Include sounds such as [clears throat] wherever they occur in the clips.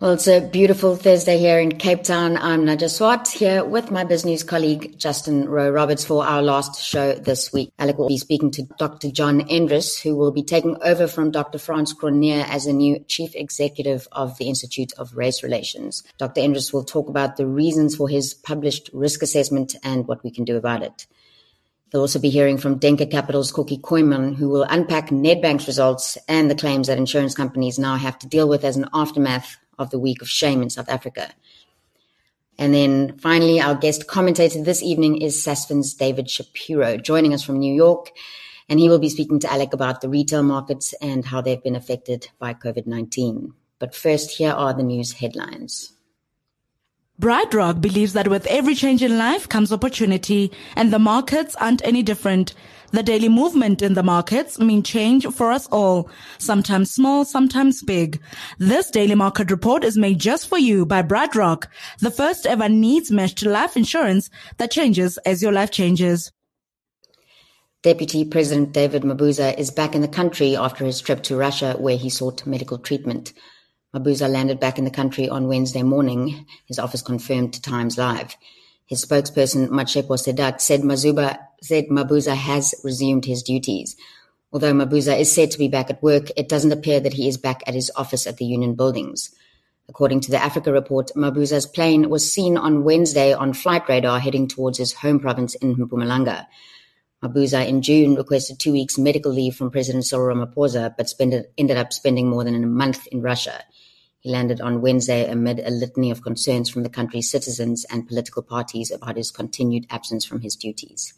Well, it's a beautiful Thursday here in Cape Town. I'm Nadia Swart here with my business colleague Justin Rowe Roberts for our last show this week. Alec will be speaking to Dr. John Endres, who will be taking over from Dr. Frans Cronje as the new chief executive of the Institute of Race Relations. Dr. Endres will talk about the reasons for his published risk assessment and what we can do about it. They'll also be hearing from Denker Capital's Kokkie Kooyman, who will unpack Nedbank's results and the claims that insurance companies now have to deal with as an aftermath of the week of shame in South Africa. And then finally, our guest commentator this evening is Sasfin's David Shapiro, joining us from New York. And he will be speaking to Alec about the retail markets and how they've been affected by COVID 19. But first, here are the news headlines. BrightRock believes that with every change in life comes opportunity, and the markets aren't any different. The daily movement in the markets mean change for us all, sometimes small, sometimes big. This daily market report is made just for you by BrightRock, the first ever needs meshed life insurance that changes as your life changes. Deputy President David Mabuza is back in the country after his trip to Russia where he sought medical treatment. Mabuza landed back in the country on Wednesday morning, his office confirmed to Times Live. His spokesperson, Matshepo Seedat, said, Mazuba, said Mabuza has resumed his duties. Although Mabuza is said to be back at work, it doesn't appear that he is back at his office at the Union Buildings. According to the Africa report, Mabuza's plane was seen on Wednesday on flight radar heading towards his home province in Mpumalanga. Mabuza in June requested two weeks medical leave from President Cyril Ramaphosa, but ended up spending more than a month in Russia. He landed on Wednesday amid a litany of concerns from the country's citizens and political parties about his continued absence from his duties.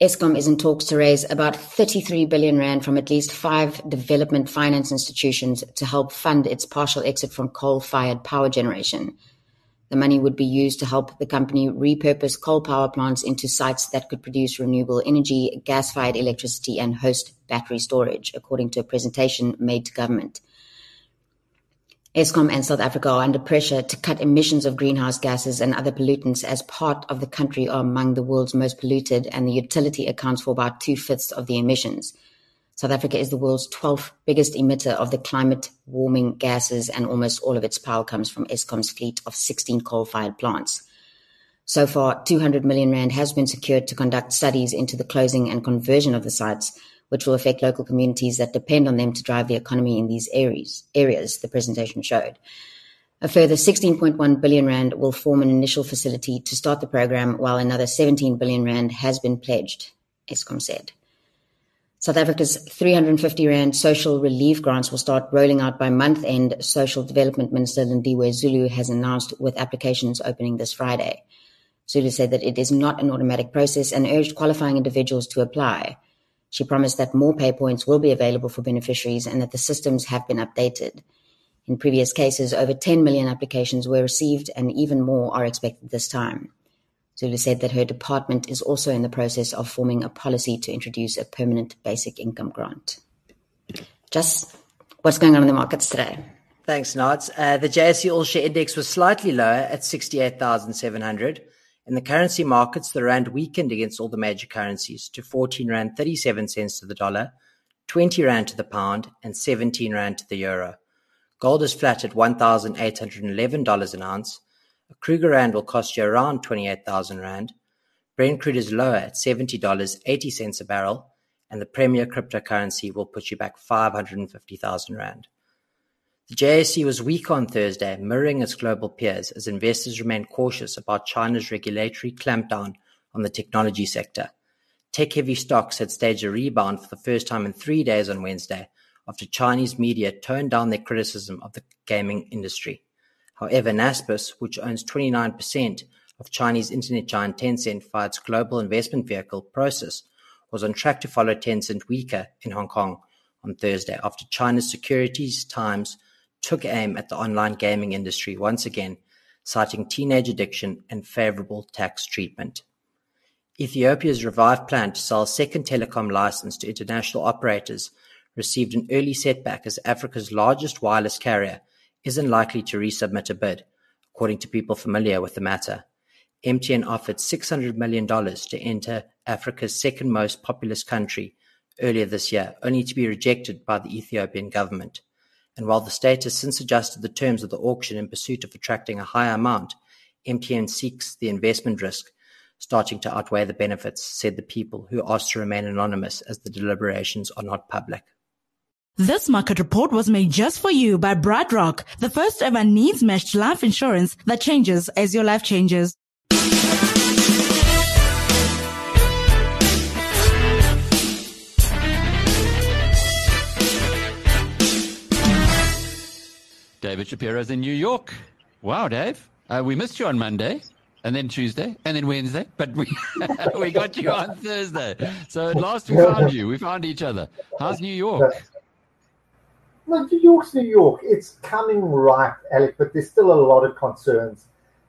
Eskom is in talks to raise about 33 billion rand from at least five development finance institutions to help fund its partial exit from coal-fired power generation. The money would be used to help the company repurpose coal power plants into sites that could produce renewable energy, gas-fired electricity, and host battery storage, according to a presentation made to government. Eskom and South Africa are under pressure to cut emissions of greenhouse gases and other pollutants as part of the country are among the world's most polluted and the utility accounts for about two-fifths of the emissions. South Africa is the world's 12th biggest emitter of the climate warming gases and almost all of its power comes from Eskom's fleet of 16 coal-fired plants. So far, 200 million rand has been secured to conduct studies into the closing and conversion of the sites which will affect local communities that depend on them to drive the economy in these areas, areas the presentation showed. A further 16.1 billion rand will form an initial facility to start the program, while another 17 billion rand has been pledged, Eskom said. South Africa's 350 rand social relief grants will start rolling out by month end, Social Development Minister Lindiwe Zulu has announced with applications opening this Friday. Zulu said that it is not an automatic process and urged qualifying individuals to apply. She promised that more pay points will be available for beneficiaries and that the systems have been updated. In previous cases, over 10 million applications were received and even more are expected this time. Zulu said that her department is also in the process of forming a policy to introduce a permanent basic income grant. Just what's going on in the markets today? Thanks, Nods. Uh, the JSE All Share Index was slightly lower at 68,700. In the currency markets, the rand weakened against all the major currencies to 14 rand 37 cents to the dollar, 20 rand to the pound, and 17 rand to the euro. Gold is flat at $1,811 an ounce. A Krugerrand will cost you around 28,000 rand. Brent crude is lower at $70.80 a barrel, and the premier cryptocurrency will put you back 550,000 rand. The JSE was weak on Thursday, mirroring its global peers as investors remained cautious about China's regulatory clampdown on the technology sector. Tech-heavy stocks had staged a rebound for the first time in three days on Wednesday after Chinese media toned down their criticism of the gaming industry. However, Naspers, which owns 29% of Chinese internet giant Tencent via its global investment vehicle Prosus, was on track to follow Tencent weaker in Hong Kong on Thursday after China's Securities Times took aim at the online gaming industry once again, citing teenage addiction and favorable tax treatment. Ethiopia's revived plan to sell a second telecom license to international operators received an early setback as Africa's largest wireless carrier isn't likely to resubmit a bid, according to people familiar with the matter. MTN offered $600 million to enter Africa's second most populous country earlier this year, only to be rejected by the Ethiopian government. And while the state has since adjusted the terms of the auction in pursuit of attracting a higher amount, MTN seeks the investment risk starting to outweigh the benefits, said the people who asked to remain anonymous as the deliberations are not public. This market report was made just for you by BrightRock, the first ever needs meshed life insurance that changes as your life changes. David Shapiro's in New York. Wow, Dave. Uh, we missed you on Monday and then Tuesday, and then Wednesday. But we [laughs] we got you on Thursday. So at last we found you. We found each other. How's New York? New York's New York. It's coming right, Alec, but there's still a lot of concerns.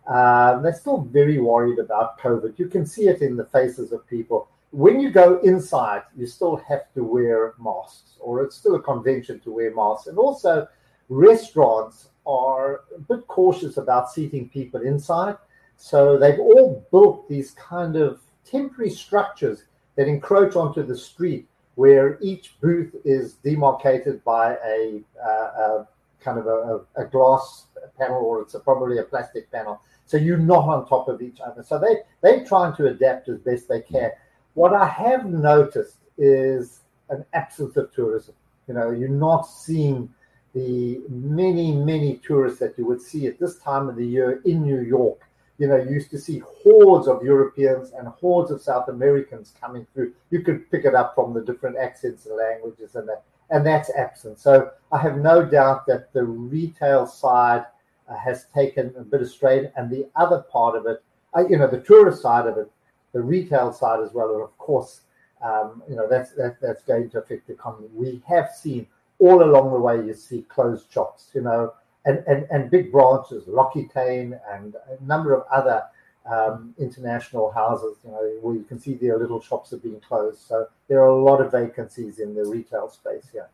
Um, they're still very worried about COVID. You can see it in the faces of people. When you go inside, you still have to wear masks, or it's still a convention to wear masks. And also, restaurants are a bit cautious about seating people inside so they've all built these kind of temporary structures that encroach onto the street where each booth is demarcated by a, uh, a kind of a, a, glass panel or it's a, probably a plastic panel. So you're not on top of each other. So they, they're trying to adapt as best they can. What I have noticed is an absence of tourism. You know, you're not seeing the many, many tourists that you would see at this time of the year in New York you know, you used to see hordes of Europeans and hordes of South Americans coming through. You could pick it up from the different accents and languages and that, and that's absent. So I have no doubt that the retail side uh, has taken a bit of strain, and the other part of it, uh, you know, the tourist side of it, the retail side as well, and of course, um, you know, that's that, that's going to affect the economy. We have seen all along the way, you see closed shops, you know and, and, and big branches, L'Occitane and a number of other um, international houses, you know, where you can see their little shops are being closed. So there are a lot of vacancies in the retail space here.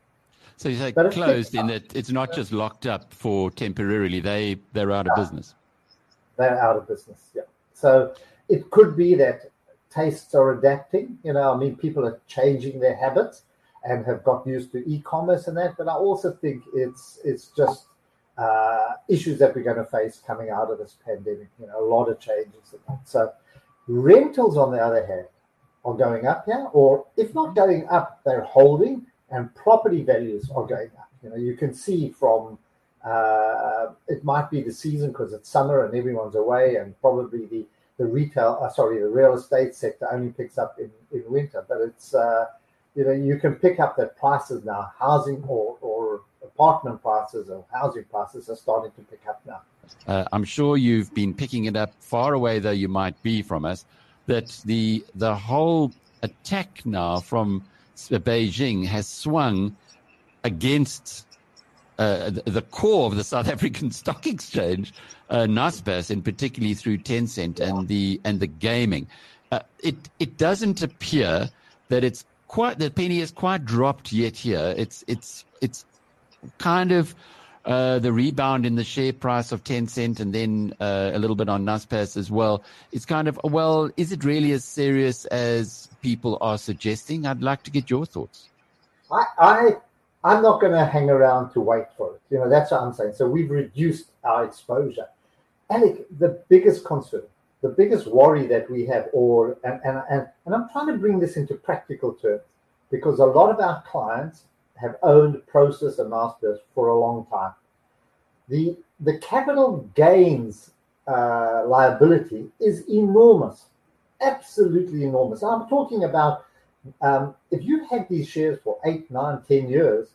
So you say but closed in that it's not just locked up for temporarily; they they're out of business. They're out of business. Yeah. So it could be that tastes are adapting. You know, I mean, people are changing their habits and have got used to e-commerce and that. But I also think it's it's just uh, issues that we're going to face coming out of this pandemic. You know, a lot of changes. So rentals, on the other hand, are going up here, or if not going up, they're holding, and property values are going up. You know, you can see from uh, it might be the season because it's summer and everyone's away, and probably the the retail, uh, sorry, the real estate sector only picks up in, in winter. But it's uh, you know you can pick up that prices now, housing or or apartment prices or housing prices are starting to pick up now. Uh, I'm sure you've been picking it up far away though you might be from us. That the the whole attack now from Beijing has swung against uh, the core of the South African [laughs] Stock Exchange, uh, Naspers, and particularly through Tencent and the and the gaming. Uh, it it doesn't appear that it's quite the penny has quite dropped yet. Here, it's it's it's kind of uh, the rebound in the share price of Tencent and then uh, a little bit on Naspers as well. It's kind of, well, is it really as serious as people are suggesting? I'd like to get your thoughts. I, I I'm not going to hang around to wait for it. You know, that's what I'm saying. So we've reduced our exposure. Alec, the biggest concern, the biggest worry that we have, or and, and, and, and I'm trying to bring this into practical terms because a lot of our clients have owned Prosus and Naspers for a long time. The, the capital gains uh, liability is enormous, absolutely enormous. I'm talking about um, if you've had these shares for eight, nine, ten years,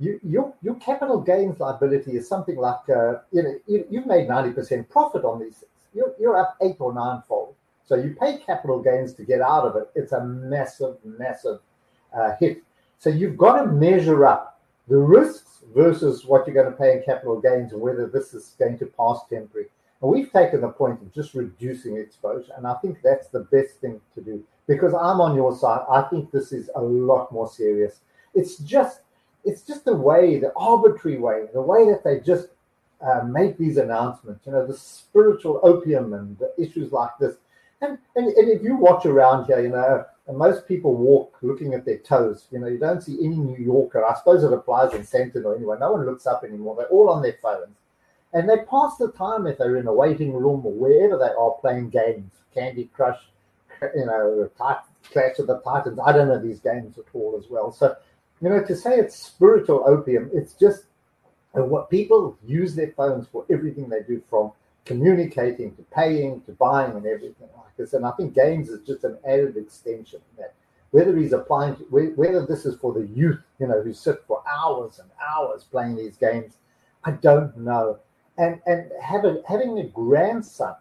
you, your your capital gains liability is something like uh, you know you, have made ninety percent profit on these. You're, you're up eight or nine fold. So you pay capital gains to get out of it. It's a massive, massive uh, hit. So you've got to measure up the risks versus what you're going to pay in capital gains and whether this is going to pass temporary. And we've taken the point of just reducing exposure. And I think that's the best thing to do because I'm on your side. I think this is a lot more serious. It's just, it's just the way, the arbitrary way, the way that they just uh, make these announcements, you know, the spiritual opium and issues like this. And, and, and if you watch around here, you know, most people walk looking at their toes. You know, you don't see any New Yorker. I suppose it applies in Sentinel anyway. No one looks up anymore. They're all on their phones. And they pass the time if they're in a waiting room or wherever they are playing games, Candy Crush, you know, Clash of the Titans. I don't know these games at all as well. So, you know, to say it's spiritual opium, it's just and what people use their phones for everything they do from communicating to paying to buying and everything like this. And I think games is just an added extension of that. Whether he's applying, to, whether this is for the youth, you know, who sit for hours and hours playing these games, I don't know. And and having having a grandson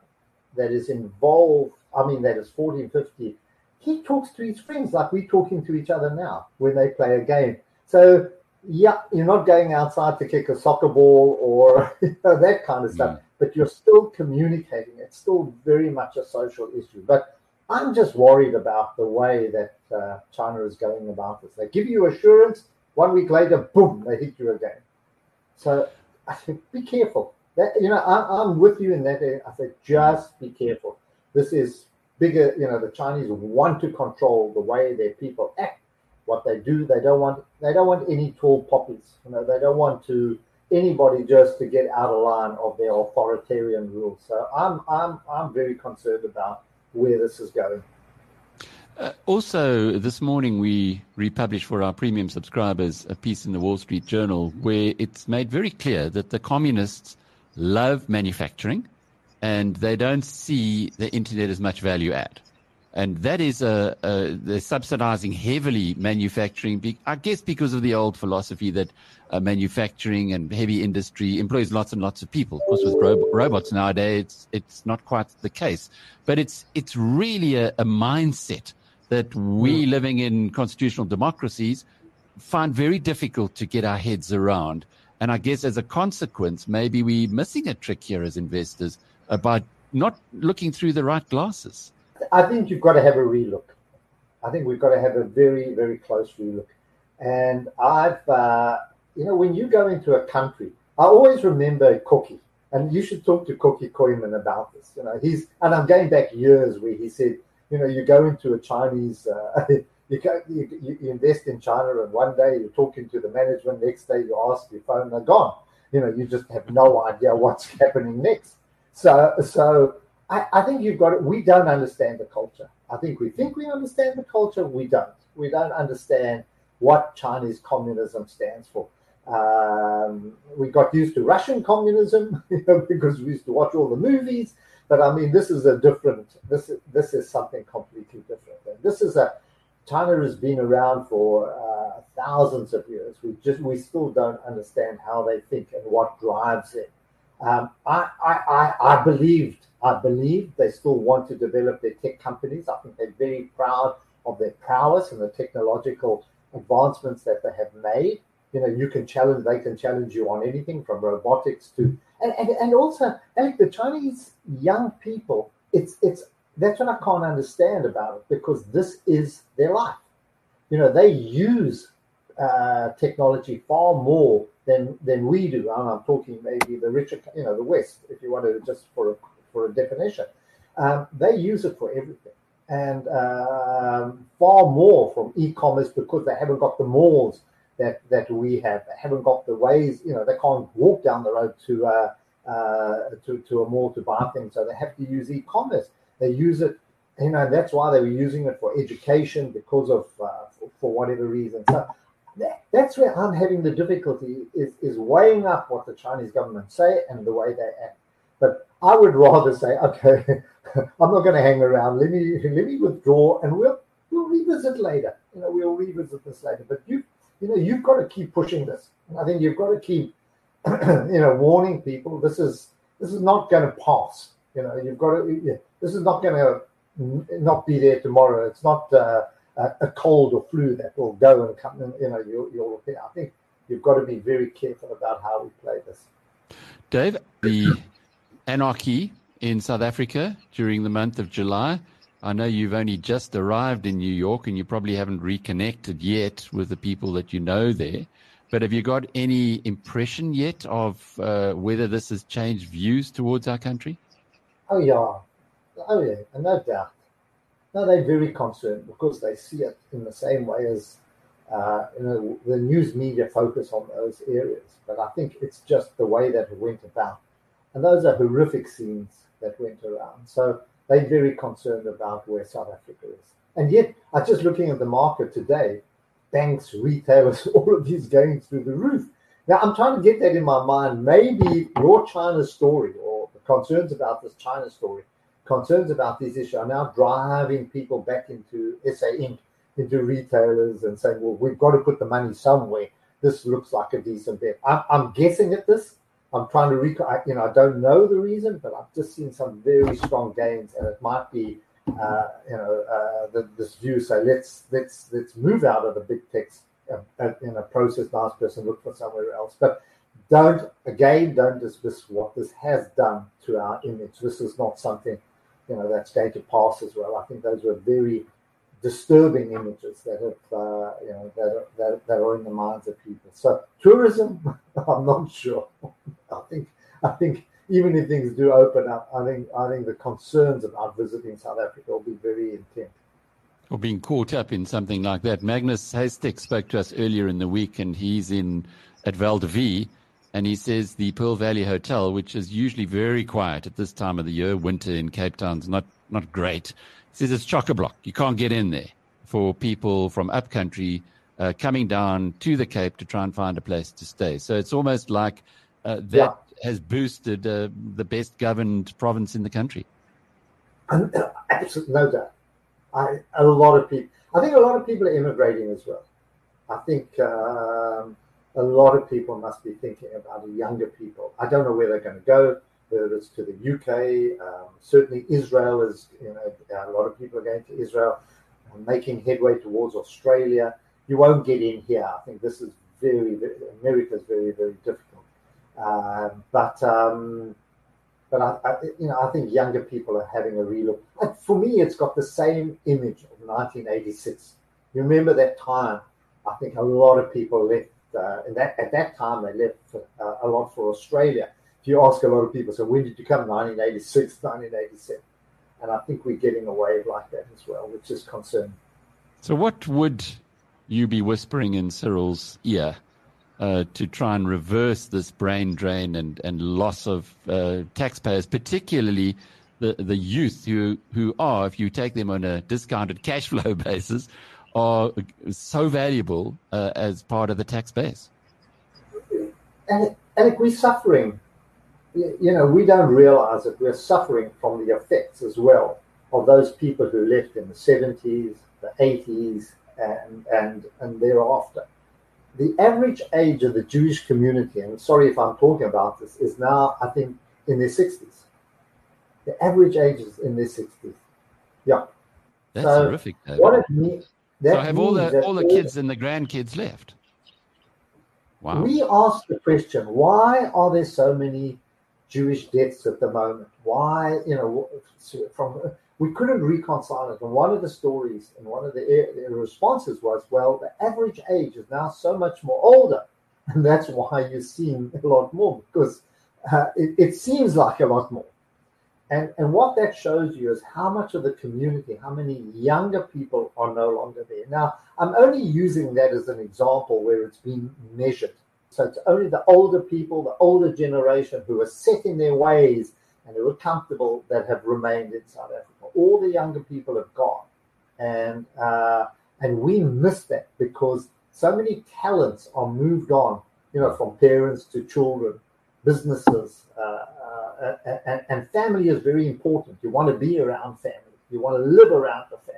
that is involved, I mean, that is 14, 50, he talks to his friends like we're talking to each other now when they play a game. So yeah, you're not going outside to kick a soccer ball or [laughs] you know, that kind of stuff, yeah. but you're still communicating. It's still very much a social issue. But I'm just worried about the way that uh, China is going about this. They give you assurance, one week later, boom, they hit you again. So I think be careful. That you know, I, I'm with you in that. I said, just be careful. This is bigger. You know, the Chinese want to control the way their people act what they do. They don't want they don't want any tall poppies. You know, they don't want to anybody just to get out of line of their authoritarian rules. So I'm I'm I'm very concerned about where this is going. Uh, also, this morning we republished for our premium subscribers a piece in the Wall Street Journal where it's made very clear that the communists love manufacturing and they don't see the internet as much value add and that is a, a they're subsidizing heavily manufacturing. I guess because of the old philosophy that uh, manufacturing and heavy industry employs lots and lots of people. Of course, with ro- robots nowadays, it's, it's not quite the case. But it's it's really a, a mindset that we mm. living in constitutional democracies find very difficult to get our heads around. And I guess as a consequence, maybe we're missing a trick here as investors about not looking through the right glasses. I think you've got to have a relook. I think we've got to have a very, very close relook. And I've, uh, you know, when you go into a country, I always remember Kokkie, and you should talk to Kokkie Kooyman about this. You know, he's, and I'm going back years where he said, you know, you go into a Chinese, uh, [laughs] you, go, you, you, invest in China, and one day you're talking to the management, next day you ask your phone, they're gone. You know, you just have no idea what's [laughs] happening next. So, so I, I think you've got it. We don't understand the culture. I think we think we understand the culture. We don't. We don't understand what Chinese communism stands for. Um, we got used to Russian communism [laughs] you know, because we used to watch all the movies. But I mean, this is a different. This is this is something completely different. And this is a China has been around for uh, thousands of years. We just we still don't understand how they think and what drives it. Um, I, I, I I believed I believe they still want to develop their tech companies. I think they're very proud of their prowess and the technological advancements that they have made. You know, you can challenge, they can challenge you on anything from robotics to, and, and, and also, Alec, the Chinese young people, it's, it's, that's what I can't understand about it because this is their life. You know, they use uh, technology far more than than we do. And I'm talking maybe the richer, you know, the West, if you want to just for a for a definition. Um, they use it for everything and um, far more from e-commerce because they haven't got the malls that that we have. They haven't got the ways, you know, they can't walk down the road to uh, uh, to, to a mall to buy things, so they have to use e-commerce. They use it, you know, that's why they were using it for education because of uh, for, whatever reason. So that, that's where I'm having the difficulty is is weighing up what the Chinese government say and the way they act. But I would rather say, okay, [laughs] I'm not going to hang around. Let me let me withdraw, and we'll we'll revisit later. You know, we'll revisit this later. But you you know you've got to keep pushing this. I think you've got to keep [clears throat] you know warning people. This is this is not going to pass. You know, you've got to. This is not going to not be there tomorrow. It's not uh, a cold or flu that will go and come. You know, you'll, you'll. I think you've got to be very careful about how we play this. Dave, the anarchy in South Africa during the month of July. I know you've only just arrived in New York and you probably haven't reconnected yet with the people that you know there. But have you got any impression yet of uh, whether this has changed views towards our country? Oh, yeah. Oh, yeah, no doubt. No, they're very concerned because they see it in the same way as uh, you know, the news media focus on those areas. But I think it's just the way that it went about. And those are horrific scenes that went around. So they're very concerned about where South Africa is. And yet, I'm just looking at the market today, banks, retailers, [laughs] all of these going through the roof. Now, I'm trying to get that in my mind. Maybe your China story or the concerns about this China story, concerns about these issues are now driving people back into SA Inc., into retailers and saying, well, we've got to put the money somewhere. This looks like a decent bet. I'm, I'm guessing at this. I'm trying to recall, you know, I don't know the reason, but I've just seen some very strong gains, and it might be, uh, you know, uh, the, this view. So let's let's let's move out of the big techs in a Prosus Naspers, look for somewhere else. But don't again, don't dismiss what this has done to our image. This is not something, you know, that's going to pass as well. I think those were very disturbing images that have, uh, you know, that are, that, that are in the minds of people. So tourism, [laughs] I'm not sure. [laughs] I think, I think even if things do open up, I think, I think the concerns about visiting South Africa will be very intense. Or being caught up in something like that. Magnus Heystek spoke to us earlier in the week, and he's in at Val and he says the Pearl Valley Hotel, which is usually very quiet at this time of the year, winter in Cape Town's not not great says it's chock a block. You can't get in there for people from upcountry uh, coming down to the Cape to try and find a place to stay. So it's almost like uh, that yeah. has boosted uh, the best governed province in the country. Uh, absolutely, no doubt. I, a lot of people, I think a lot of people are immigrating as well. I think um, a lot of people must be thinking about the younger people. I don't know where they're going to go whether it's to the UK. Um, certainly, Israel is, you know, a lot of people are going to Israel, uh, making headway towards Australia. You won't get in here. I think this is very, very America is very, very difficult. Uh, but um, but I, I, you know, I think younger people are having a relook. For me, it's got the same image of 1986. You remember that time? I think a lot of people left. Uh, that at that time, they left uh, a lot for Australia If you ask a lot of people, so when did you come? 1986, 1987. And I think we're getting a wave like that as well, which is concerning. So, what would you be whispering in Cyril's ear uh, to try and reverse this brain drain and, and loss of uh, taxpayers, particularly the, the youth who, who are, if you take them on a discounted [laughs] cash flow basis, are so valuable uh, as part of the tax base? And, and we're suffering you know, we don't realize that we're suffering from the effects as well of those people who left in the 70s, the 80s, and, and, and thereafter. The average age of the Jewish community, and sorry if I'm talking about this, is now, I think, in their 60s. The average age is in their 60s. Yeah. That's so horrific. What it means, so have all the all the kids and the grandkids left? Wow. We ask the question: Why are there so many Jewish deaths at the moment. Why, you know, from we couldn't reconcile it. And one of the stories and one of the, the responses was, well, the average age is now so much more older, and that's why you're seeing a lot more because uh, it, it seems like a lot more. And, and what that shows you is how much of the community, how many younger people are no longer there. Now, I'm only using that as an example where it's been measured. So it's only the older people, the older generation who are set in their ways and who are comfortable that have remained in South Africa. All the younger people have gone. And, uh, and we miss that because so many talents are moved on, you know, from parents to children, businesses, uh, and, and family is very important. You want to be around family. You want to live around the family.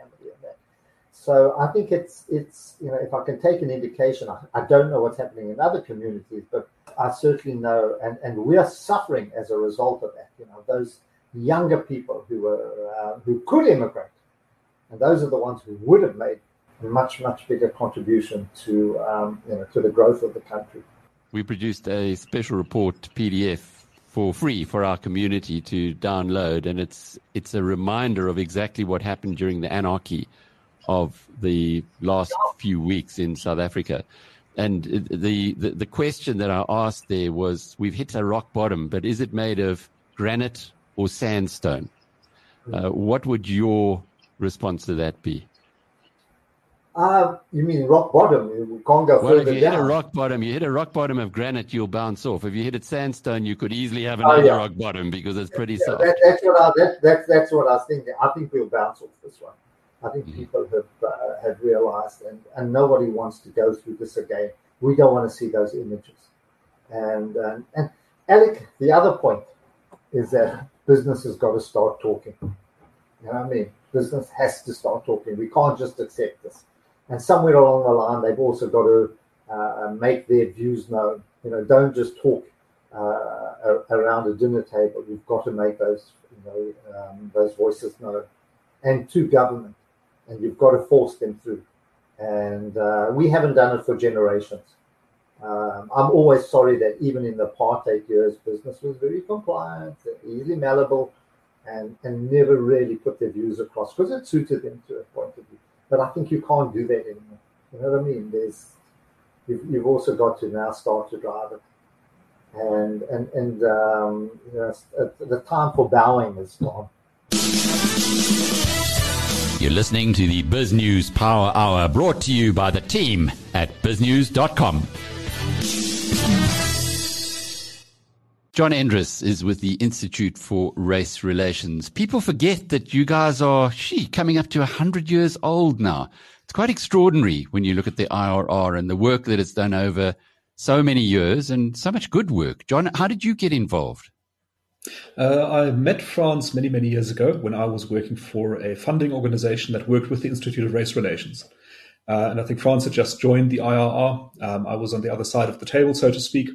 So I think it's it's you know if I can take an indication, I, I, don't know what's happening in other communities, but I certainly know, and and we are suffering as a result of that. You know those younger people who were uh, who could immigrate, and those are the ones who would have made a much much bigger contribution to um, you know to the growth of the country. We produced a special report PDF for free for our community to download, and it's it's a reminder of exactly what happened during the anarchy of the last few weeks in South Africa. And the, the, the question that I asked there was, we've hit a rock bottom, but is it made of granite or sandstone? Uh, what would your response to that be? Uh, you mean rock bottom? Go well, further if you down. hit a rock bottom, you hit a rock bottom of granite, you'll bounce off. If you hit it sandstone, you could easily have another Oh, yeah. rock bottom because it's pretty Yeah, soft. that, that's what I that, that's that's what I was thinking. I think we'll bounce off this one. I think Mhm. people have uh, have realized, and, and nobody wants to go through this again. We don't want to see those images. And and, and Alec, the other point is that business has got to start talking. You know what I mean? Business has to start talking. We can't just accept this. And somewhere along the line, they've also got to uh, make their views known. You know, don't just talk uh, around a dinner table. You've got to make those, you know, um, those voices known, and to government, and you've got to force them through. And uh, we haven't done it for generations. Um, I'm always sorry that even in the apartheid years, business was very compliant, easily malleable, and, and never really put their views across because it suited them to a point of view. But I think you can't do that anymore. You know what I mean? There's you've, you've also got to now start to drive it, and and and um, you know, the time for bowing is gone. You're listening to the Biz News Power Hour brought to you by the team at biznews.com. John Endres is with the Institute for Race Relations. People forget that you guys are, she, coming up to 100 years old now. It's quite extraordinary when you look at the IRR and the work that it's done over so many years and so much good work. John, how did you get involved? Uh, I met Frans many, many years ago when I was working for a funding organization that worked with the Institute of Race Relations. Uh, and I think Frans had just joined the IRR. Um, I was on the other side of the table, so to speak.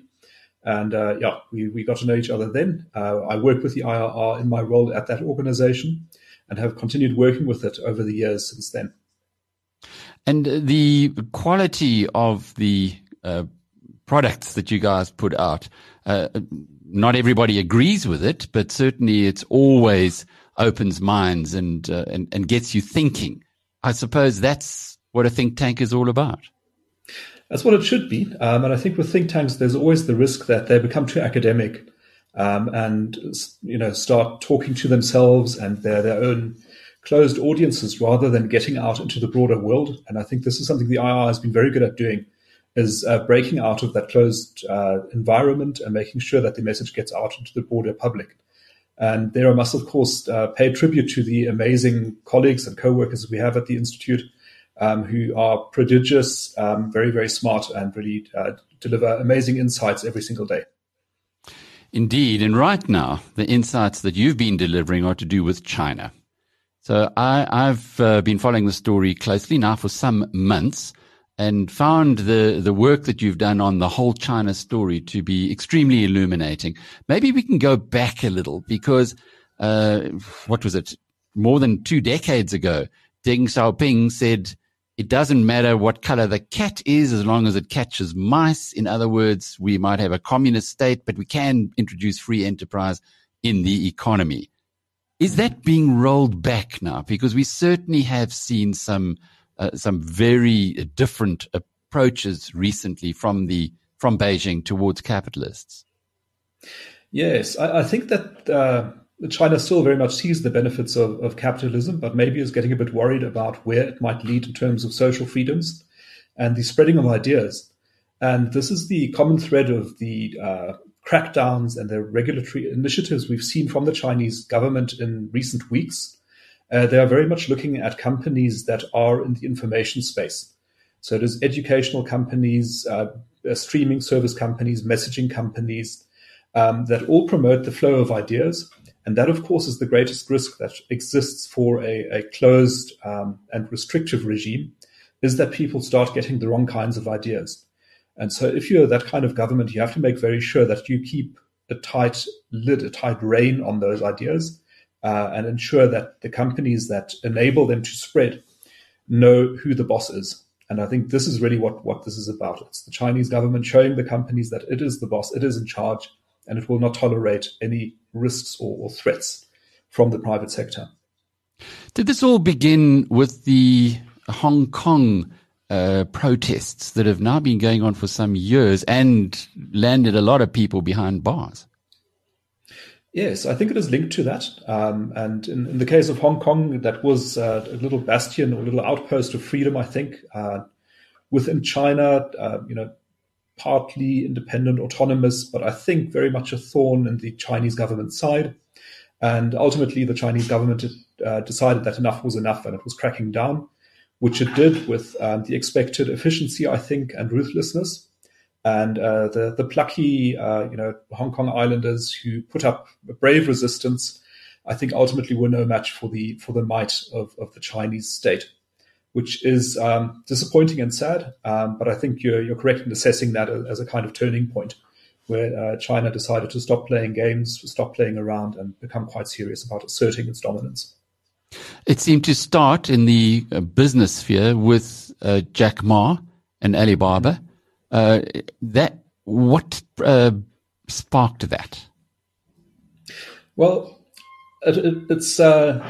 And uh, yeah, we, we got to know each other then. Uh, I worked with the IRR in my role at that organization and have continued working with it over the years since then. And the quality of the uh, products that you guys put out, uh, not everybody agrees with it, but certainly it's always opens minds and, uh, and, and gets you thinking. I suppose that's what a think tank is all about. That's what it should be. Um, and I think with think tanks, there's always the risk that they become too academic um, and you know start talking to themselves and their their own closed audiences rather than getting out into the broader world. And I think this is something the IR has been very good at doing, is uh, breaking out of that closed uh, environment and making sure that the message gets out into the broader public. And there I must, of course, uh, pay tribute to the amazing colleagues and co-workers we have at the Institute um, who are prodigious, um, very, very smart, and really uh, deliver amazing insights every single day. Indeed. And right now, the insights that you've been delivering are to do with China. So I, I've uh, been following the story closely now for some months and found the, the work that you've done on the whole China story to be extremely illuminating. Maybe we can go back a little because, uh, what was it? More than two decades ago, Deng Xiaoping said, it doesn't matter what color the cat is as long as it catches mice. In other words, we might have a communist state, but we can introduce free enterprise in the economy. Is that being rolled back now? Because we certainly have seen some uh, some very different approaches recently from the from Beijing towards capitalists. Yes, I, I think that uh, China still very much sees the benefits of, of capitalism, but maybe is getting a bit worried about where it might lead in terms of social freedoms and the spreading of ideas. And this is the common thread of the uh, crackdowns and the regulatory initiatives we've seen from the Chinese government in recent weeks. Uh, they are very much looking at companies that are in the information space. So it is educational companies, uh, streaming service companies, messaging companies um, that all promote the flow of ideas. And that, of course, is the greatest risk that exists for a, a closed um, and restrictive regime is that people start getting the wrong kinds of ideas. And so if you're that kind of government, you have to make very sure that you keep a tight lid, a tight rein on those ideas uh, and ensure that the companies that enable them to spread know who the boss is. And I think this is really what, what this is about. It's the Chinese government showing the companies that it is the boss, it is in charge, and it will not tolerate any risks or, or threats from the private sector. Did this all begin with the Hong Kong uh, protests that have now been going on for some years and landed a lot of people behind bars? Yes, I think it is linked to that. Um, and in, in, the case of Hong Kong, that was uh, a little bastion or a little outpost of freedom, I think. Uh, within China, uh, you know, partly independent, autonomous, but I think very much a thorn in the Chinese government side. And ultimately, the Chinese government uh, decided that enough was enough and it was cracking down, which it did with um, the expected efficiency, I think, and ruthlessness. And uh, the the plucky, uh, you know, Hong Kong Islanders who put up a brave resistance, I think, ultimately were no match for the for the might of, of the Chinese state which is um, disappointing and sad. Um, but I think you're, you're correct in assessing that as a kind of turning point where uh, China decided to stop playing games, stop playing around, and become quite serious about asserting its dominance. It seemed to start in the uh, business sphere with uh, Jack Ma and Alibaba. Uh, that what uh, sparked that? Well, it, it, it's uh,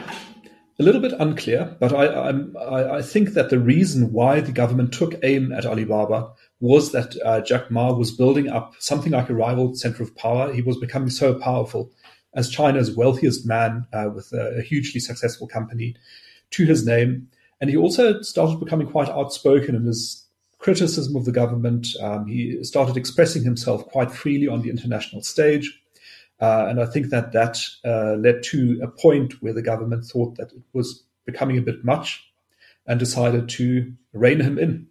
a little bit unclear, but I, I, I, think that the reason why the government took aim at Alibaba was that uh, Jack Ma was building up something like a rival center of power. He was becoming so powerful as China's wealthiest man uh, with a, a, hugely successful company to his name. And he also started becoming quite outspoken in his criticism of the government. Um, he started expressing himself quite freely on the international stage. Uh, and I think that that uh, led to a point where the government thought that it was becoming a bit much and decided to rein him in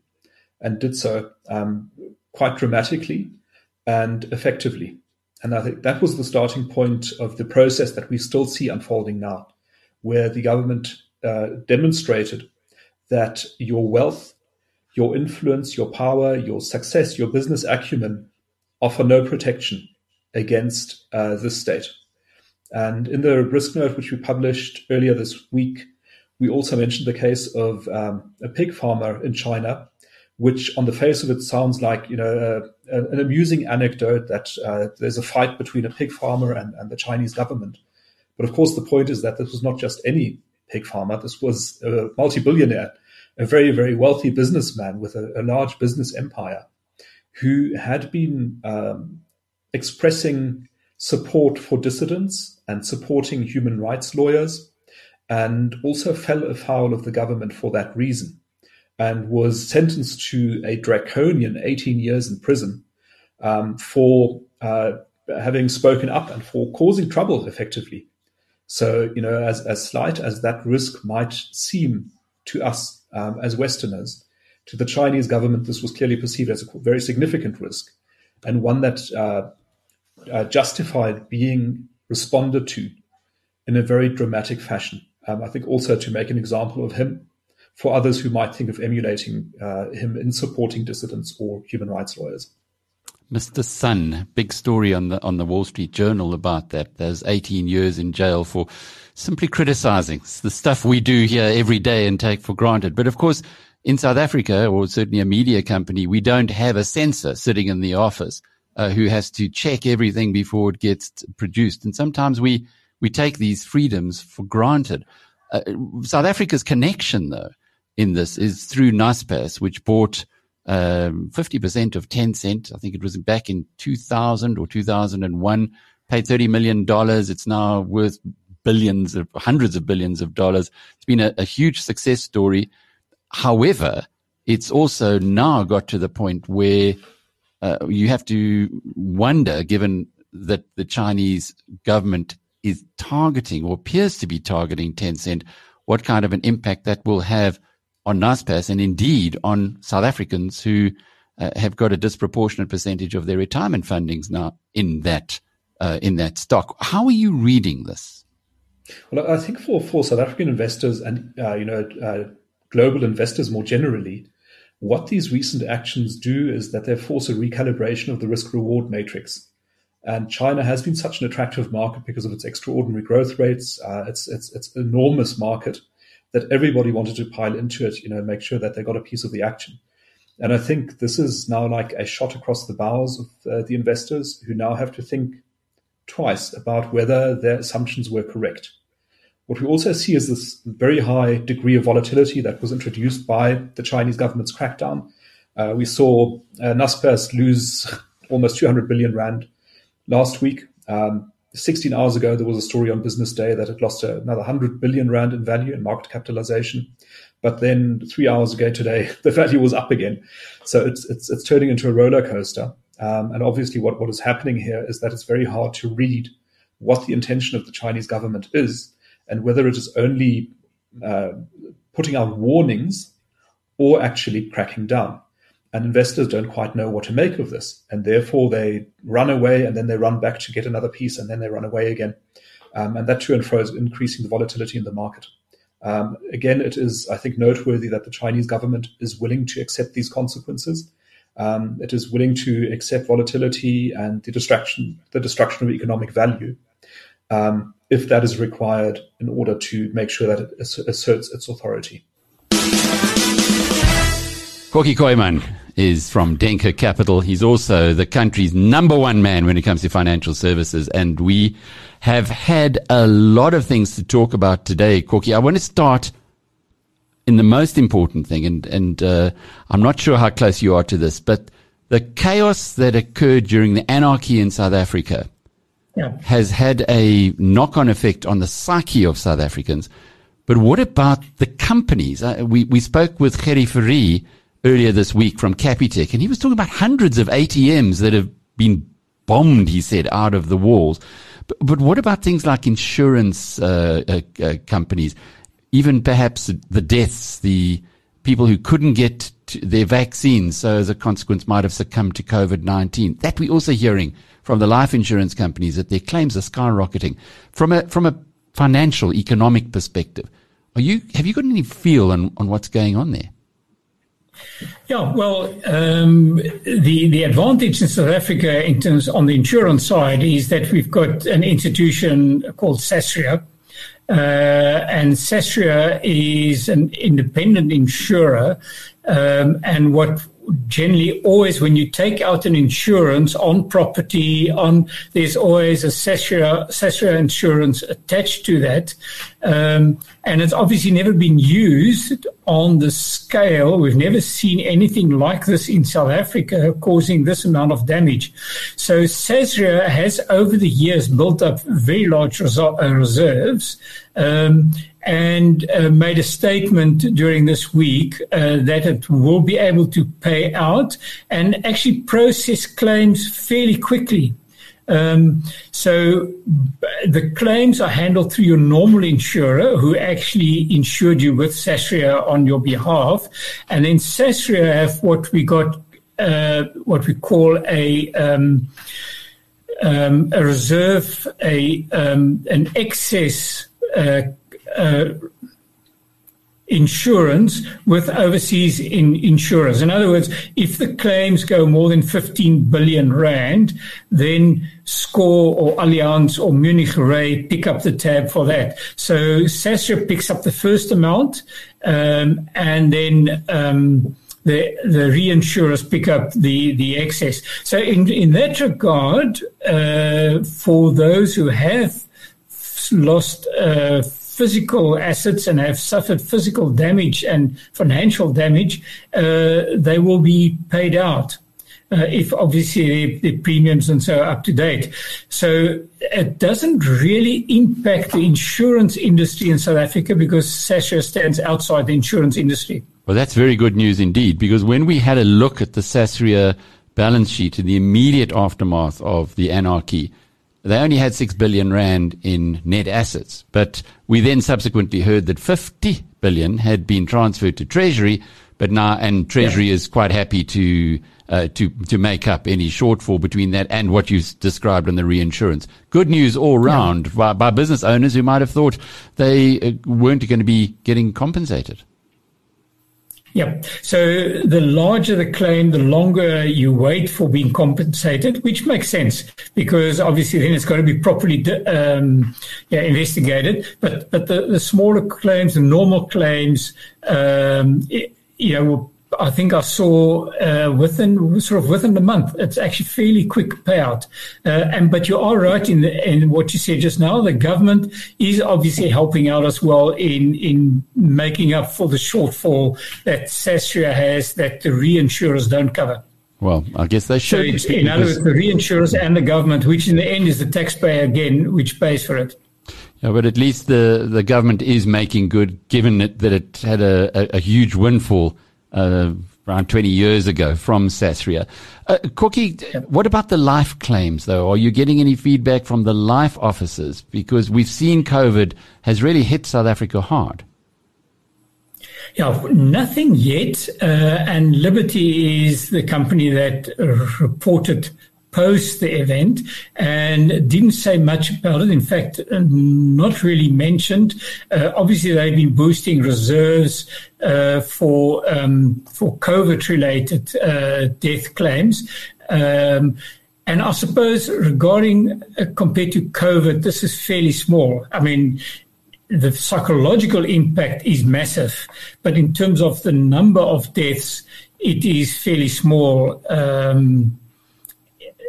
and did so um, quite dramatically and effectively. And I think that was the starting point of the process that we still see unfolding now, where the government uh, demonstrated that your wealth, your influence, your power, your success, your business acumen offer no protection against uh, this state. And in the risk note, which we published earlier this week, we also mentioned the case of um, a pig farmer in China, which on the face of it sounds like you know uh, an amusing anecdote that uh, there's a fight between a pig farmer and, and the Chinese government. But of course, the point is that this was not just any pig farmer. This was a multi-billionaire, a very, very wealthy businessman with a, a large business empire who had been um, expressing support for dissidents and supporting human rights lawyers, and also fell afoul of the government for that reason, and was sentenced to a draconian 18 years in prison um, for uh, having spoken up and for causing trouble effectively. So, you know, as, as slight as that risk might seem to us um, as Westerners, to the Chinese government, this was clearly perceived as a very significant risk and one that uh, uh, justified being responded to in a very dramatic fashion. Um, I think also to make an example of him for others who might think of emulating uh, him in supporting dissidents or human rights lawyers. Mr. Sun, big story on the on the Wall Street Journal about that. There's 18 years in jail for simply criticizing the stuff we do here every day and take for granted. But of course, in South Africa, or certainly a media company, we don't have a censor sitting in the office uh, who has to check everything before it gets produced. And sometimes we, we take these freedoms for granted. Uh, South Africa's connection, though, in this is through Naspers, which bought um, 50% of Tencent. I think it was back in 2000 or 2001, paid $30 million. It's now worth billions of hundreds of billions of dollars. It's been a, a huge success story. However, it's also now got to the point where uh, you have to wonder, given that the Chinese government is targeting or appears to be targeting Tencent, what kind of an impact that will have on Naspers and indeed on South Africans who uh, have got a disproportionate percentage of their retirement fundings now in that uh, in that stock. How are you reading this? Well, I think for, for South African investors and uh, you know uh, global investors more generally, what these recent actions do is that they force a recalibration of the risk reward matrix. And China has been such an attractive market because of its extraordinary growth rates. Uh, it's, it's, it's enormous market that everybody wanted to pile into it, you know, make sure that they got a piece of the action. And I think this is now like a shot across the bows of uh, the investors who now have to think twice about whether their assumptions were correct. What we also see is this very high degree of volatility that was introduced by the Chinese government's crackdown. Uh, we saw uh, lose [laughs] almost 200 billion rand last week. Um, 16 hours ago, there was a story on Business Day that it lost another 100 billion rand in value in market capitalization. But then three hours ago today, [laughs] the value was up again. So it's, it's, it's turning into a roller coaster. Um, and obviously, what, what is happening here is that it's very hard to read what the intention of the Chinese government is and whether it is only uh, putting out warnings or actually cracking down. And investors don't quite know what to make of this. And therefore, they run away and then they run back to get another piece and then they run away again. Um, and that to and fro is increasing the volatility in the market. Um, again, it is, I think, noteworthy that the Chinese government is willing to accept these consequences. Um, it is willing to accept volatility and the destruction, the destruction of economic value, um, if that is required in order to make sure that it asserts its authority. Kokkie Kooyman is from Denker Capital. He's also the country's number one man when it comes to financial services. And we have had a lot of things to talk about today, Kokkie. I want to start in the most important thing, and, and uh, I'm not sure how close you are to this, but the chaos that occurred during the anarchy in South Africa yeah. has had a knock on effect on the psyche of South Africans. But what about the companies? Uh, we, we spoke with Gerrie Fourie earlier this week from Capitec, and he was talking about hundreds of ATMs that have been bombed, he said, out of the walls. But, but what about things like insurance uh, uh, uh companies, even perhaps the deaths, the people who couldn't get their vaccines, so as a consequence might have succumbed to COVID 19? That we're also hearing from the life insurance companies that their claims are skyrocketing. From a, from a financial, economic perspective, are you, have you got any feel on, on what's going on there? Yeah, well, um, the the advantage in South Africa in terms on the insurance side is that we've got an institution called Sasria, and Sasria is an independent insurer, um, and what generally always when you take out an insurance on property on there's always a Sasria, Sasria insurance attached to that. Um, and it's obviously never been used on the scale we've never seen anything like this in South Africa causing this amount of damage so Sasria has over the years built up very large uh, reserves um, and uh, made a statement during this week uh, that it will be able to pay out and actually process claims fairly quickly. Um, so the claims are handled through your normal insurer who actually insured you with Sasria on your behalf. And then Sasria have what we got, uh, what we call a, um, um, a reserve, a, um, an excess uh, uh, insurance with overseas in insurers. In other words, if the claims go more than 15 billion rand, then SCOR or Allianz or Munich Re pick up the tab for that. So Sasria picks up the first amount, um, and then um, the the reinsurers pick up the the excess. So in in that regard, uh, for those who have lost uh, physical assets and have suffered physical damage and financial damage, uh, they will be paid out. Uh, if obviously the, premiums and so are up to date. So it doesn't really impact the insurance industry in South Africa because Sasria stands outside the insurance industry. Well, that's very good news indeed, because when we had a look at the Sasria balance sheet in the immediate aftermath of the anarchy, they only had 6 billion rand in net assets. But we then subsequently heard that 50 billion had been transferred to Treasury, but now, and Treasury yeah. is quite happy to, uh, to, to make up any shortfall between that and what you described in the reinsurance. Good news all round yeah. by, by business owners who might have thought they uh, weren't going to be getting compensated. Yeah. So the larger the claim, the longer you wait for being compensated, which makes sense because obviously then it's got to be properly um, yeah, investigated. But but the, the smaller claims, the normal claims, um, it, you know, I think I saw uh, within sort of within the month. It's actually fairly quick payout. Uh, and but you are right in the, in what you said just now. The government is obviously helping out as well in in making up for the shortfall that Sasria has that the reinsurers don't cover. Well, I guess they should. So in other words, the reinsurers and the government, which in the end is the taxpayer again, which pays for it. Yeah, but at least the, the government is making good, given it, that it had a, a, a huge windfall uh, around 20 years ago from Sasria. Uh, Kokkie, what about the life claims, though? Are you getting any feedback from the life officers? Because we've seen COVID has really hit South Africa hard. Yeah, nothing yet. Uh, and Liberty is the company that reported post the event and didn't say much about it. In fact, uh, not really mentioned. Uh, obviously, they've been boosting reserves uh, for um, for COVID-related uh, death claims. Um, and I suppose regarding uh, compared to COVID, this is fairly small. I mean, the psychological impact is massive, but in terms of the number of deaths, it is fairly small. Um,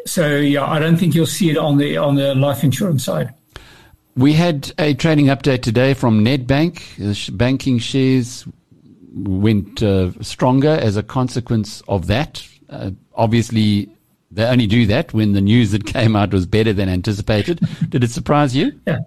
so yeah, I don't think you'll see it on the on the life insurance side. We had a trading update today from Nedbank. Banking shares went uh, stronger as a consequence of that. Uh, obviously, they only do that when the news that [laughs] came out was better than anticipated. Did it surprise you? Yeah.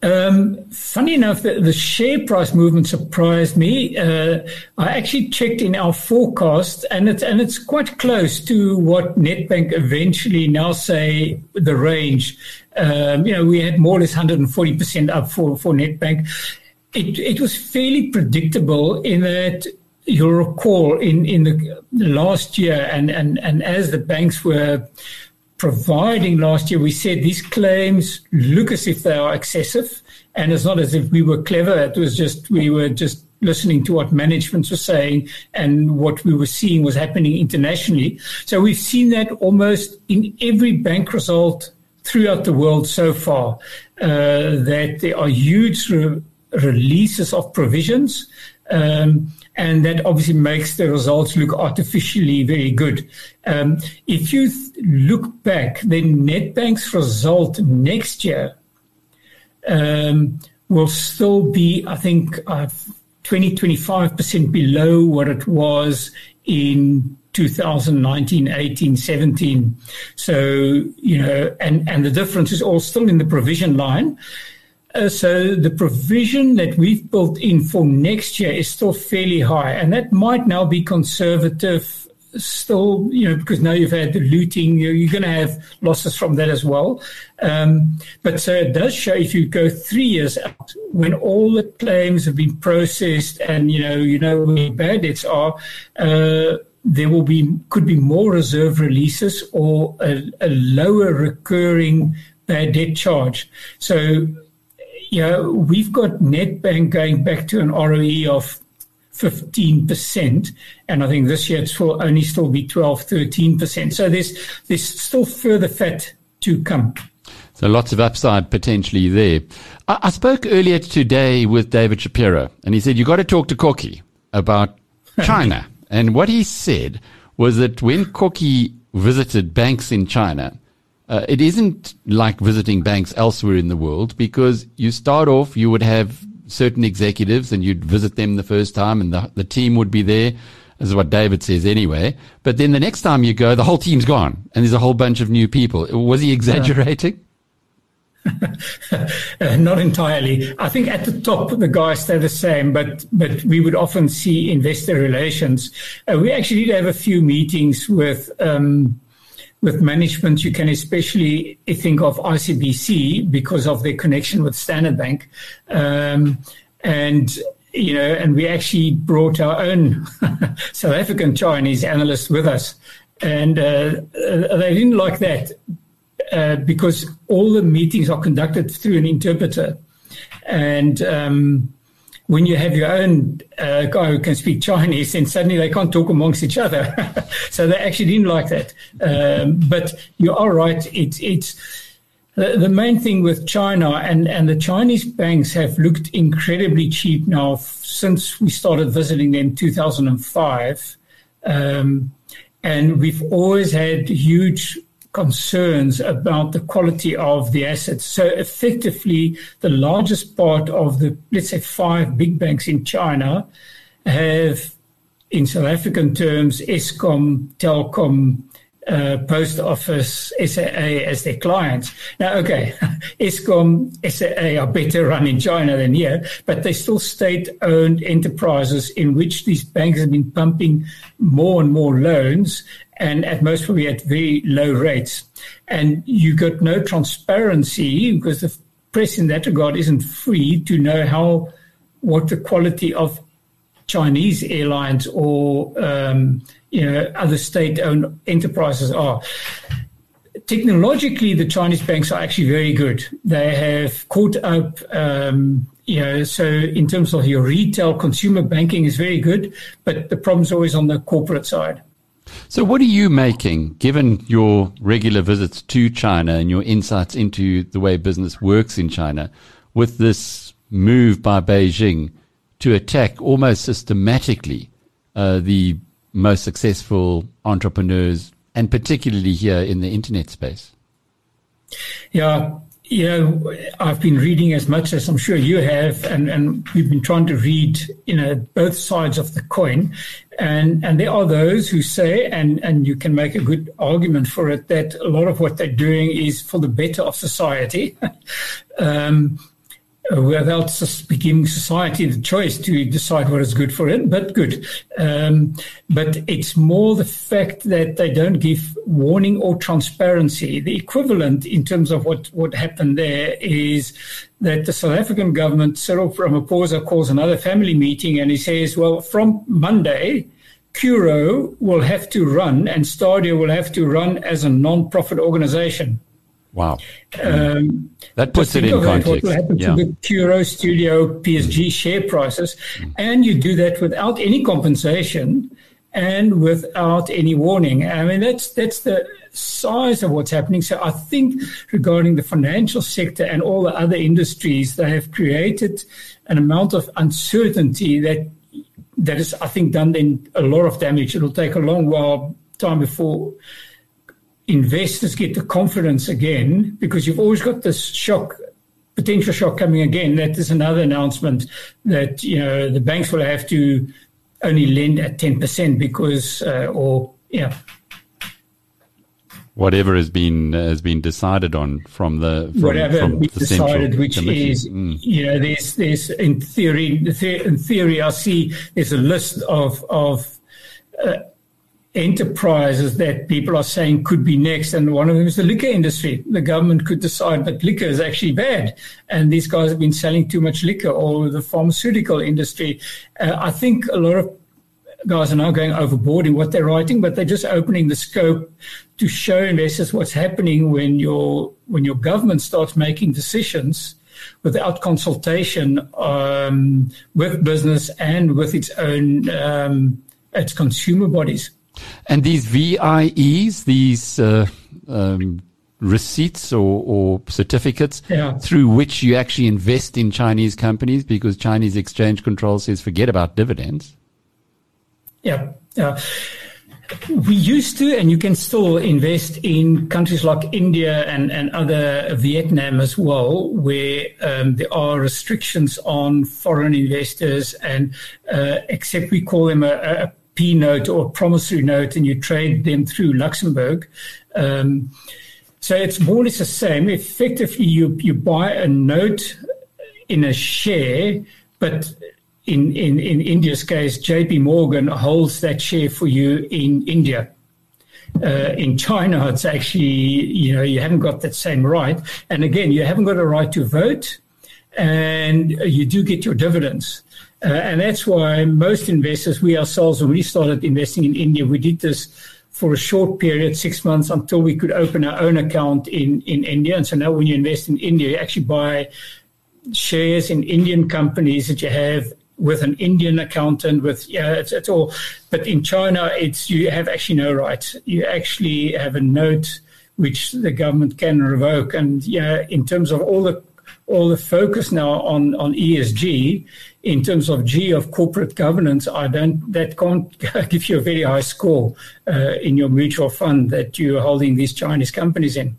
Um, funny enough, the, the, share price movement surprised me. Uh, I actually checked in our forecast, and it's and it's quite close to what Nedbank eventually now say the range. Um, you know, we had more or less 140 percent up for for Nedbank. It it was fairly predictable in that you'll recall in in the last year, and and and as the banks were providing last year, we said these claims look as if they are excessive, and it's not as if we were clever. It was just we were just listening to what management was saying and what we were seeing was happening internationally. So we've seen that almost in every bank result throughout the world so far, uh, that there are huge re- releases of provisions. Um, and that obviously makes the results look artificially very good. Um, if you th- look back, then Nedbank's result next year um, will still be, I think, uh, 20, 25% below what it was in 2019, 18, 17. So, you know, and, and the difference is all still in the provision line. Uh, so the provision that we've built in for next year is still fairly high, and that might now be conservative. Still, you know, because now you've had the looting, you're, you're going to have losses from that as well. Um, but so it does show if you go three years out, when all the claims have been processed, and you know, you know where bad debts are. Uh, there will be could be more reserve releases or a, a lower recurring bad debt charge. So you know, we've got Nedbank going back to an ROE of 15%, and I think this year it will only still be 12, 13%. So there's there's still further fat to come. So lots of upside potentially there. I, I spoke earlier today with David Shapiro, and he said you got to talk to Kokkie about [laughs] China. and what he said was that when Kokkie visited banks in China, uh, it isn't like visiting banks elsewhere in the world because you start off, you would have certain executives and you'd visit them the first time and the, the team would be there. This is what David says anyway. But then the next time you go, the whole team's gone and there's a whole bunch of new people. Was he exaggerating? [laughs] uh, not entirely. I think at the top the guys stay the same, but but we would often see investor relations. Uh, we actually did have a few meetings with um, with management, you can especially think of ICBC because of their connection with Standard Bank. Um, and you know, and we actually brought our own [laughs] South African Chinese analyst with us, and uh, they didn't like that uh, because all the meetings are conducted through an interpreter, and um, when you have your own uh, guy who can speak Chinese, then suddenly they can't talk amongst each other. [laughs] so they actually didn't like that. Um, but you are right. It's it's the, the main thing with China and, and the Chinese banks have looked incredibly cheap now since we started visiting them in 2005. Um, and we've always had huge concerns about the quality of the assets. So effectively, the largest part of the, let's say, five big banks in China have, in South African terms, Eskom, Telkom, uh, post office, SAA as their clients. Now, okay, [laughs] Eskom, SAA are better run in China than here, but they're still state owned enterprises in which these banks have been pumping more and more loans and at most probably at very low rates. And you got no transparency because the press in that regard isn't free to know how what the quality of Chinese airlines or um, you know other state-owned enterprises are. Technologically, the Chinese banks are actually very good. They have caught up. Um, you know, so in terms of your retail consumer banking is very good, but the problem's always on the corporate side. So, what are you making, given your regular visits to China and your insights into the way business works in China, with this move by Beijing to attack almost systematically uh, the most successful entrepreneurs, and particularly here in the internet space? Yeah, you know, I've been reading as much as I'm sure you have, and, and we've been trying to read, you know, both sides of the coin. And and there are those who say, and, and you can make a good argument for it, that a lot of what they're doing is for the better of society. [laughs] um, without giving society the choice to decide what is good for it, but good. Um, but it's more the fact that they don't give warning or transparency. The equivalent in terms of what, what happened there is that the South African government, Cyril Ramaphosa, calls another family meeting and he says, well, from Monday, Curro will have to run and Stadio will have to run as a non-profit organization. Wow. Um, that puts it in context. What will happen yeah. to the Curro Stadio PSG share prices? Mm. And you do that without any compensation and without any warning. I mean, that's that's the size of what's happening. So I think regarding the financial sector and all the other industries, they have created an amount of uncertainty that that is, I think, done then a lot of damage. It'll take a long while time before investors get the confidence again because you've always got this shock potential shock coming again that there's another announcement that you know the banks will have to only lend at 10% because uh, or yeah whatever has been has been decided on from the from, whatever from the decided, which committee. is Mm. you know there's there's in theory in theory I see there's a list of of uh, enterprises that people are saying could be next, and one of them is the liquor industry. The government could decide that liquor is actually bad, and these guys have been selling too much liquor, or the pharmaceutical industry. Uh, I think a lot of guys are now going overboard in what they're writing, but they're just opening the scope to show investors what's happening when your when your government starts making decisions without consultation um, with business and with its own um, its consumer bodies. And these VIEs, these uh, um, receipts or, or certificates Yeah. through which you actually invest in Chinese companies because Chinese exchange control says forget about dividends. Yeah. We used to, and you can still invest in countries like India and, and other Vietnam as well, where um, there are restrictions on foreign investors, and uh, except we call them a, a P note or promissory note, and you trade them through Luxembourg. Um, so it's more or less the same. Effectively, you you buy a note in a share, but in, in, in India's case, JP Morgan holds that share for you in India. Uh, in China, it's actually, you know, you haven't got that same right. And again, you haven't got a right to vote and you do get your dividends. Uh, and that's why most investors, we ourselves, when we started investing in India, we did this for a short period, six months, until we could open our own account in, in India. And so now when you invest in India, you actually buy shares in Indian companies that you have with an Indian accountant with yeah it's, it's all but in China it's you have actually no rights you actually have a note which the government can revoke. And yeah, in terms of all the all the focus now on, on ESG in terms of G of corporate governance, I don't that can't [laughs] give you a very high score uh, in your mutual fund that you're holding these Chinese companies in.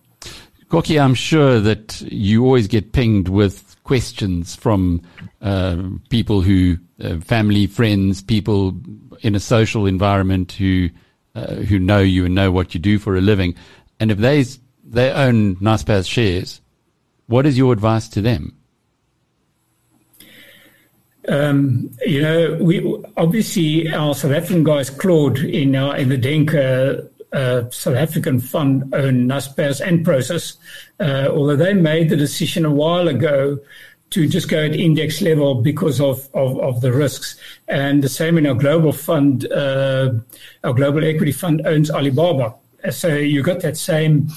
Kokkie, I'm sure that you always get pinged with questions from uh, people who, uh, family, friends, people in a social environment who uh, who know you and know what you do for a living, and if they they own Naspers shares, what is your advice to them? Um, you know, we obviously our South African guys, Claude, in our, in the Denker uh, South African fund own Naspers and Prosus, uh, although they made the decision a while ago to just go at index level because of, of, of the risks. And the same in our global fund, uh, our global equity fund owns Alibaba. So you got that same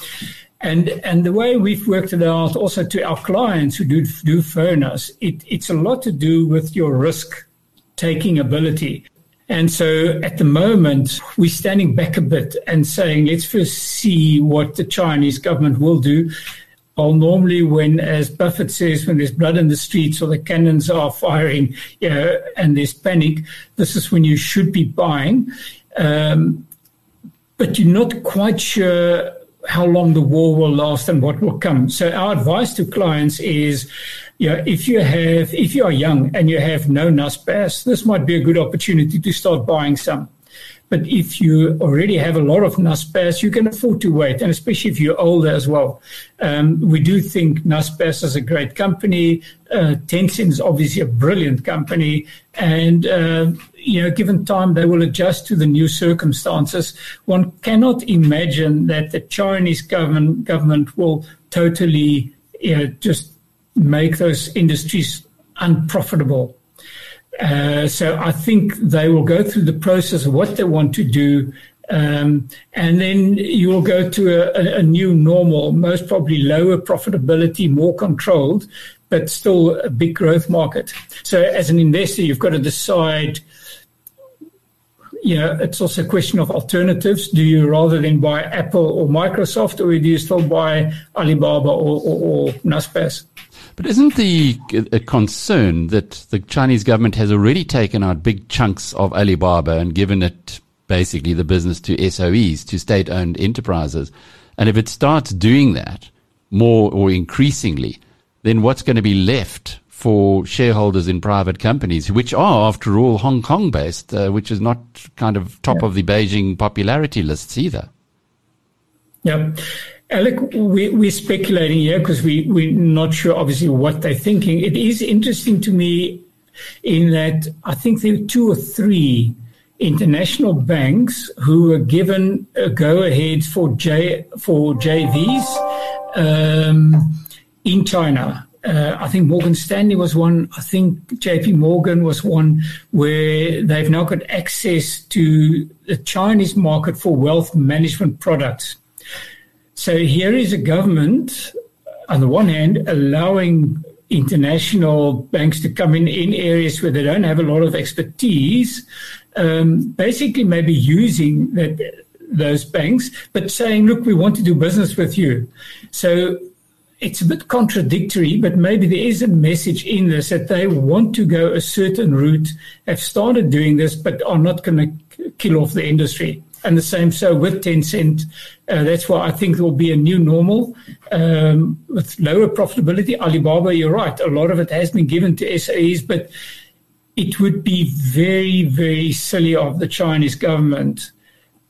and and the way we've worked it out also to our clients who do do phone us, it, it's a lot to do with your risk taking ability. And so at the moment, we're standing back a bit and saying, let's first see what the Chinese government will do. Well, normally, when, as Buffett says, when there's blood in the streets or the cannons are firing you know, and there's panic, this is when you should be buying. Um, but you're not quite sure how long the war will last and what will come. So our advice to clients is, you know, if you have, if you are young and you have no Naspers, this might be a good opportunity to start buying some. But if you already have a lot of Naspers, you can afford to wait, and especially if you're older as well. Um, we do think Naspers is a great company. Uh, Tencent is obviously a brilliant company, and uh, you know, given time, they will adjust to the new circumstances. One cannot imagine that the Chinese government government will totally you know, just make those industries unprofitable uh, so I think they will go through the process of what they want to do. Um, and then you will go to a, a, new normal, most probably lower profitability, more controlled, but still a big growth market. So as an investor, you've got to decide. You know, it's also a question of alternatives. Do you rather than buy Apple or Microsoft, or do you still buy Alibaba or, or, or? But isn't the a concern that the Chinese government has already taken out big chunks of Alibaba and given it basically the business to SOEs, to state owned enterprises? And if it starts doing that more or increasingly, then what's going to be left for shareholders in private companies, which are, after all, Hong Kong based, uh, which is not kind of top yeah. of the Beijing popularity lists either? Yeah. Alec, we, we're speculating here because we, we're not sure, obviously, what they're thinking. It is interesting to me in that I think there are two or three international banks who were given a go ahead for J for JVs um, in China. Uh, I think Morgan Stanley was one. I think JP Morgan was one where they've now got access to the Chinese market for wealth management products. So here is a government, on the one hand, allowing international banks to come in in areas where they don't have a lot of expertise, um, basically maybe using that, those banks, but saying, look, we want to do business with you. So it's a bit contradictory, but maybe there is a message in this that they want to go a certain route, have started doing this, but are not going to kill off the industry and the same so with Tencent. Uh, that's why I think there will be a new normal um, with lower profitability. Alibaba, you're right. A lot of it has been given to SAEs, but it would be very, very silly of the Chinese government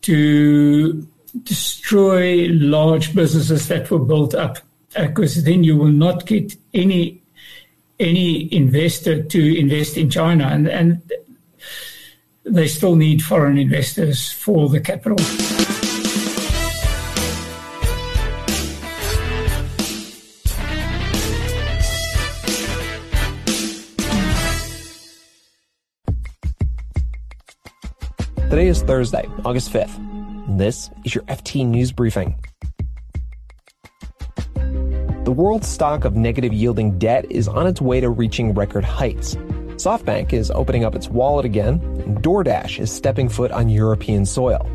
to destroy large businesses that were built up, because uh, then you will not get any any investor to invest in China, and and they still need foreign investors for the capital. Today is Thursday, August 5th. This is your FT News Briefing. The world's stock of negative yielding debt is on its way to reaching record heights. SoftBank is opening up its wallet again, and DoorDash is stepping foot on European soil.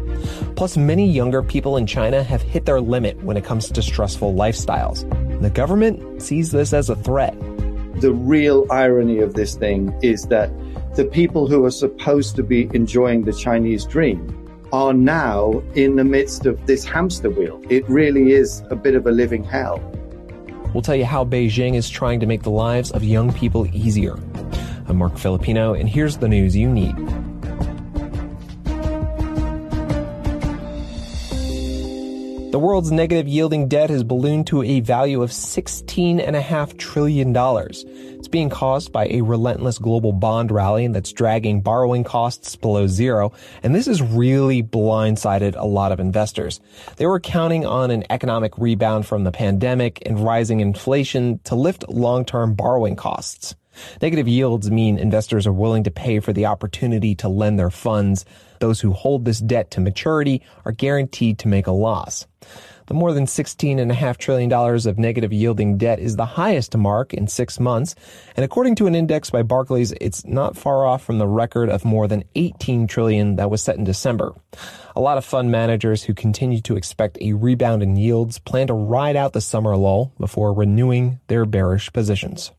Plus, many younger people in China have hit their limit when it comes to stressful lifestyles. The government sees this as a threat. The real irony of this thing is that the people who are supposed to be enjoying the Chinese dream are now in the midst of this hamster wheel. It really is a bit of a living hell. We'll tell you how Beijing is trying to make the lives of young people easier. I'm Marc Filippino, and here's the news you need. The world's negative yielding debt has ballooned to a value of $16.5 trillion. It's being caused by a relentless global bond rally that's dragging borrowing costs below zero. And this has really blindsided a lot of investors. They were counting on an economic rebound from the pandemic and rising inflation to lift long-term borrowing costs. Negative yields mean investors are willing to pay for the opportunity to lend their funds. Those who hold this debt to maturity are guaranteed to make a loss. The more than $16.5 trillion of negative yielding debt is the highest mark in six months. And according to an index by Barclays, it's not far off from the record of more than 18 trillion that was set in December. A lot of fund managers who continue to expect a rebound in yields plan to ride out the summer lull before renewing their bearish positions.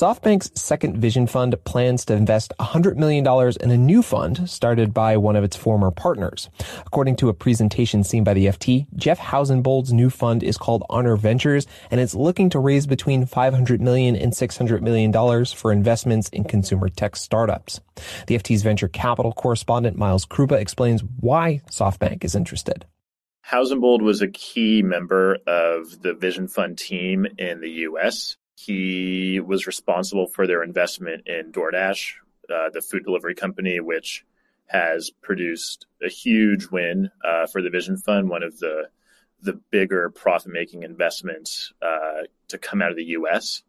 SoftBank's Second Vision Fund plans to invest $100 million in a new fund started by one of its former partners. According to a presentation seen by the FT, Jeff Housenbold's new fund is called Honor Ventures and it's looking to raise between $500 million and $600 million for investments in consumer tech startups. The FT's venture capital correspondent Miles Kruppa explains why SoftBank is interested. Housenbold was a key member of the Vision Fund team in the US. He was responsible for their investment in DoorDash, uh, the food delivery company, which has produced a huge win uh, for the Vision Fund, one of the the bigger profit making investments uh, to come out of the U.S.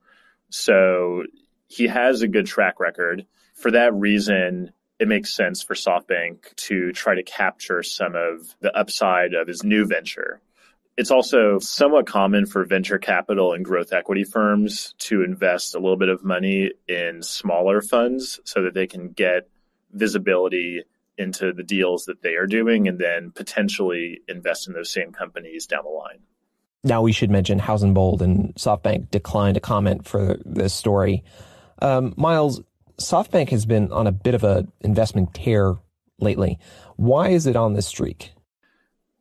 So he has a good track record. For that reason, it makes sense for SoftBank to try to capture some of the upside of his new venture. It's also somewhat common for venture capital and growth equity firms to invest a little bit of money in smaller funds so that they can get visibility into the deals that they are doing and then potentially invest in those same companies down the line. Now we should mention Housenbold and SoftBank declined to comment for this story. Um, Miles, SoftBank has been on a bit of an investment tear lately. Why is it on this streak?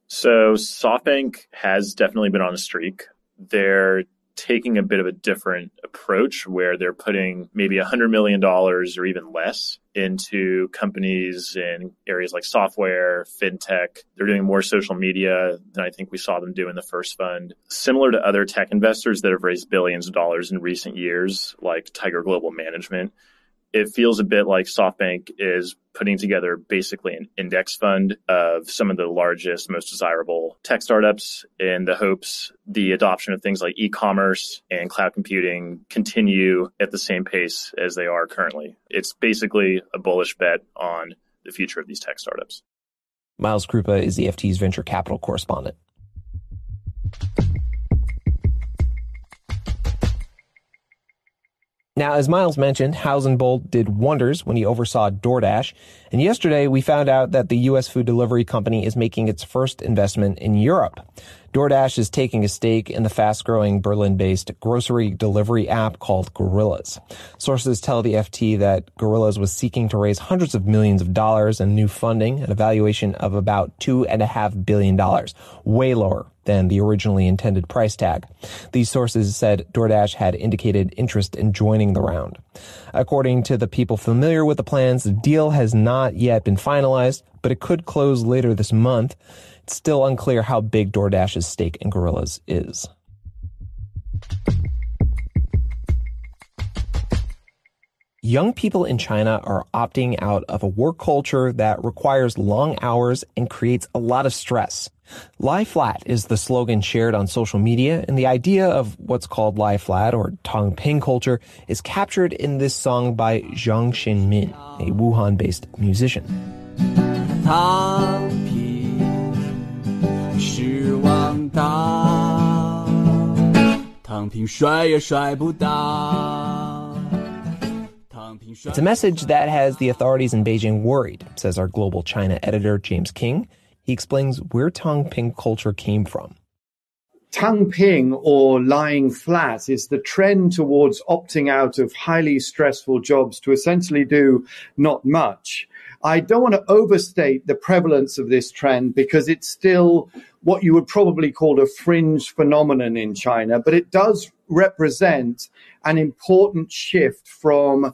So SoftBank has definitely been on a streak. They're taking a bit of a different approach where they're putting maybe $100 million or even less into companies in areas like software, fintech. They're doing more social media than I think we saw them do in the first fund. Similar to other tech investors that have raised billions of dollars in recent years, like Tiger Global Management, it feels a bit like SoftBank is putting together basically an index fund of some of the largest, most desirable tech startups in the hopes the adoption of things like e-commerce and cloud computing continue at the same pace as they are currently. It's basically a bullish bet on the future of these tech startups. Miles Kruppa is the FT's venture capital correspondent. Now, as Miles mentioned, Housenbold did wonders when he oversaw DoorDash. And yesterday we found out that the U.S. food delivery company is making its first investment in Europe. DoorDash is taking a stake in the fast-growing Berlin-based grocery delivery app called Gorillas. Sources tell the FT that Gorillas was seeking to raise hundreds of millions of dollars in new funding at a valuation of about two and a half billion dollars, way lower than the originally intended price tag. These sources said DoorDash had indicated interest in joining the round. According to the people familiar with the plans, the deal has not yet been finalized, but it could close later this month. It's still unclear how big DoorDash's stake in Gorillas is. Young people in China are opting out of a work culture that requires long hours and creates a lot of stress. Lie flat is the slogan shared on social media, and the idea of what's called lie flat or Tang Ping culture is captured in this song by Zhang Xinmin, a Wuhan based musician. It's a message that has the authorities in Beijing worried, says our global China editor James King. He explains where Tangping culture came from. Tangping or lying flat is the trend towards opting out of highly stressful jobs to essentially do not much. I don't want to overstate the prevalence of this trend because it's still what you would probably call a fringe phenomenon in China, but it does represent an important shift from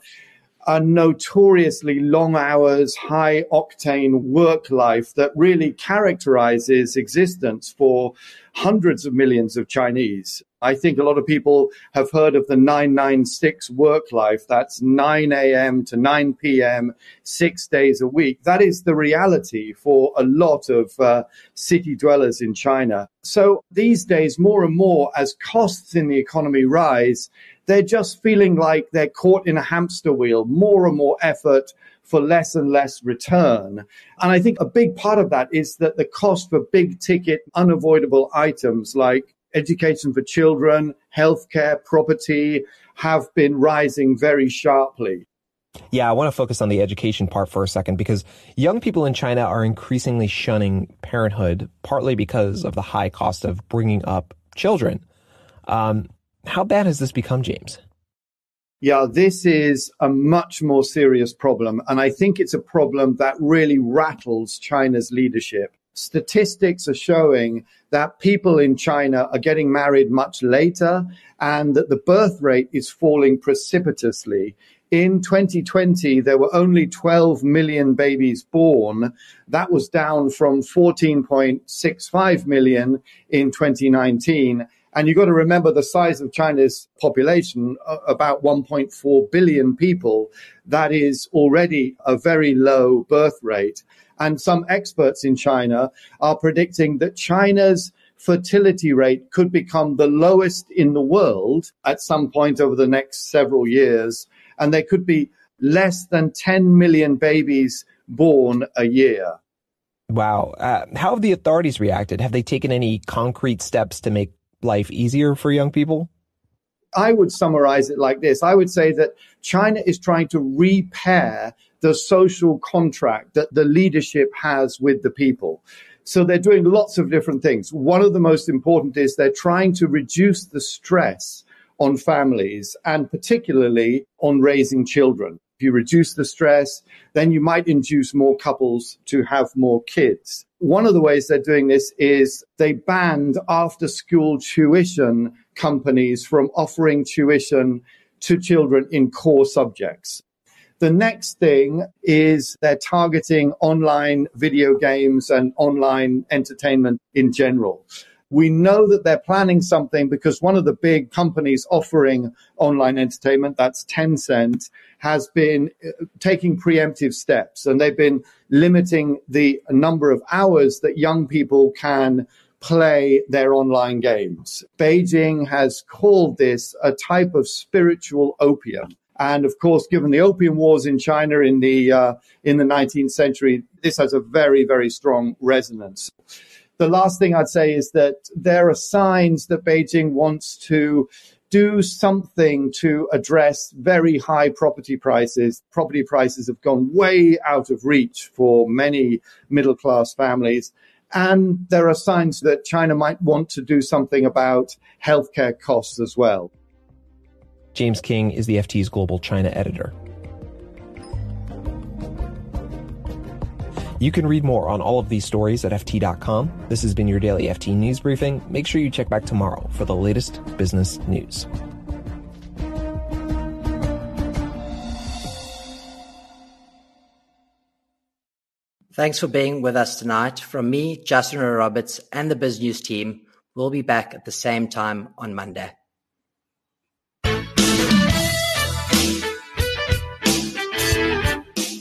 a notoriously long hours, high octane work life that really characterizes existence for hundreds of millions of Chinese. I think a lot of people have heard of the 996 work life. That's 9 a.m. to 9 p.m., six days a week. That is the reality for a lot of uh, city dwellers in China. So these days, more and more, as costs in the economy rise, they're just feeling like they're caught in a hamster wheel, more and more effort for less and less return. And I think a big part of that is that the cost for big ticket, unavoidable items like education for children, healthcare, property have been rising very sharply. Yeah, I want to focus on the education part for a second because young people in China are increasingly shunning parenthood, partly because of the high cost of bringing up children. Um, how bad has this become, James? Yeah, this is a much more serious problem. And I think it's a problem that really rattles China's leadership. Statistics are showing that people in China are getting married much later and that the birth rate is falling precipitously. In 2020, there were only 12 million babies born. That was down from 14.65 million in 2019. And you've got to remember the size of China's population, about 1.4 billion people. That is already a very low birth rate. And some experts in China are predicting that China's fertility rate could become the lowest in the world at some point over the next several years. And there could be less than 10 million babies born a year. Wow. Uh, how have the authorities reacted? Have they taken any concrete steps to make life easier for young people? I would summarize it like this I would say that China is trying to repair the social contract that the leadership has with the people. So they're doing lots of different things. One of the most important is they're trying to reduce the stress on families and particularly on raising children. If you reduce the stress, then you might induce more couples to have more kids. One of the ways they're doing this is they banned after school tuition companies from offering tuition to children in core subjects. The next thing is they're targeting online video games and online entertainment in general. We know that they're planning something because one of the big companies offering online entertainment, that's Tencent, has been uh, taking preemptive steps and they've been limiting the number of hours that young people can play their online games. Beijing has called this a type of spiritual opium. And of course, given the opium wars in China in the uh, in the 19th century, this has a very very strong resonance the last thing I'd say is that there are signs that Beijing wants to do something to address very high property prices. Property prices have gone way out of reach for many middle class families. And there are signs that China might want to do something about healthcare costs as well. James King is the FT's global China editor. You can read more on all of these stories at FT.com. This has been your daily FT News Briefing. Make sure you check back tomorrow for the latest business news. Thanks for being with us tonight. From me, Justin Roberts, and the Biz News team, we'll be back at the same time on Monday.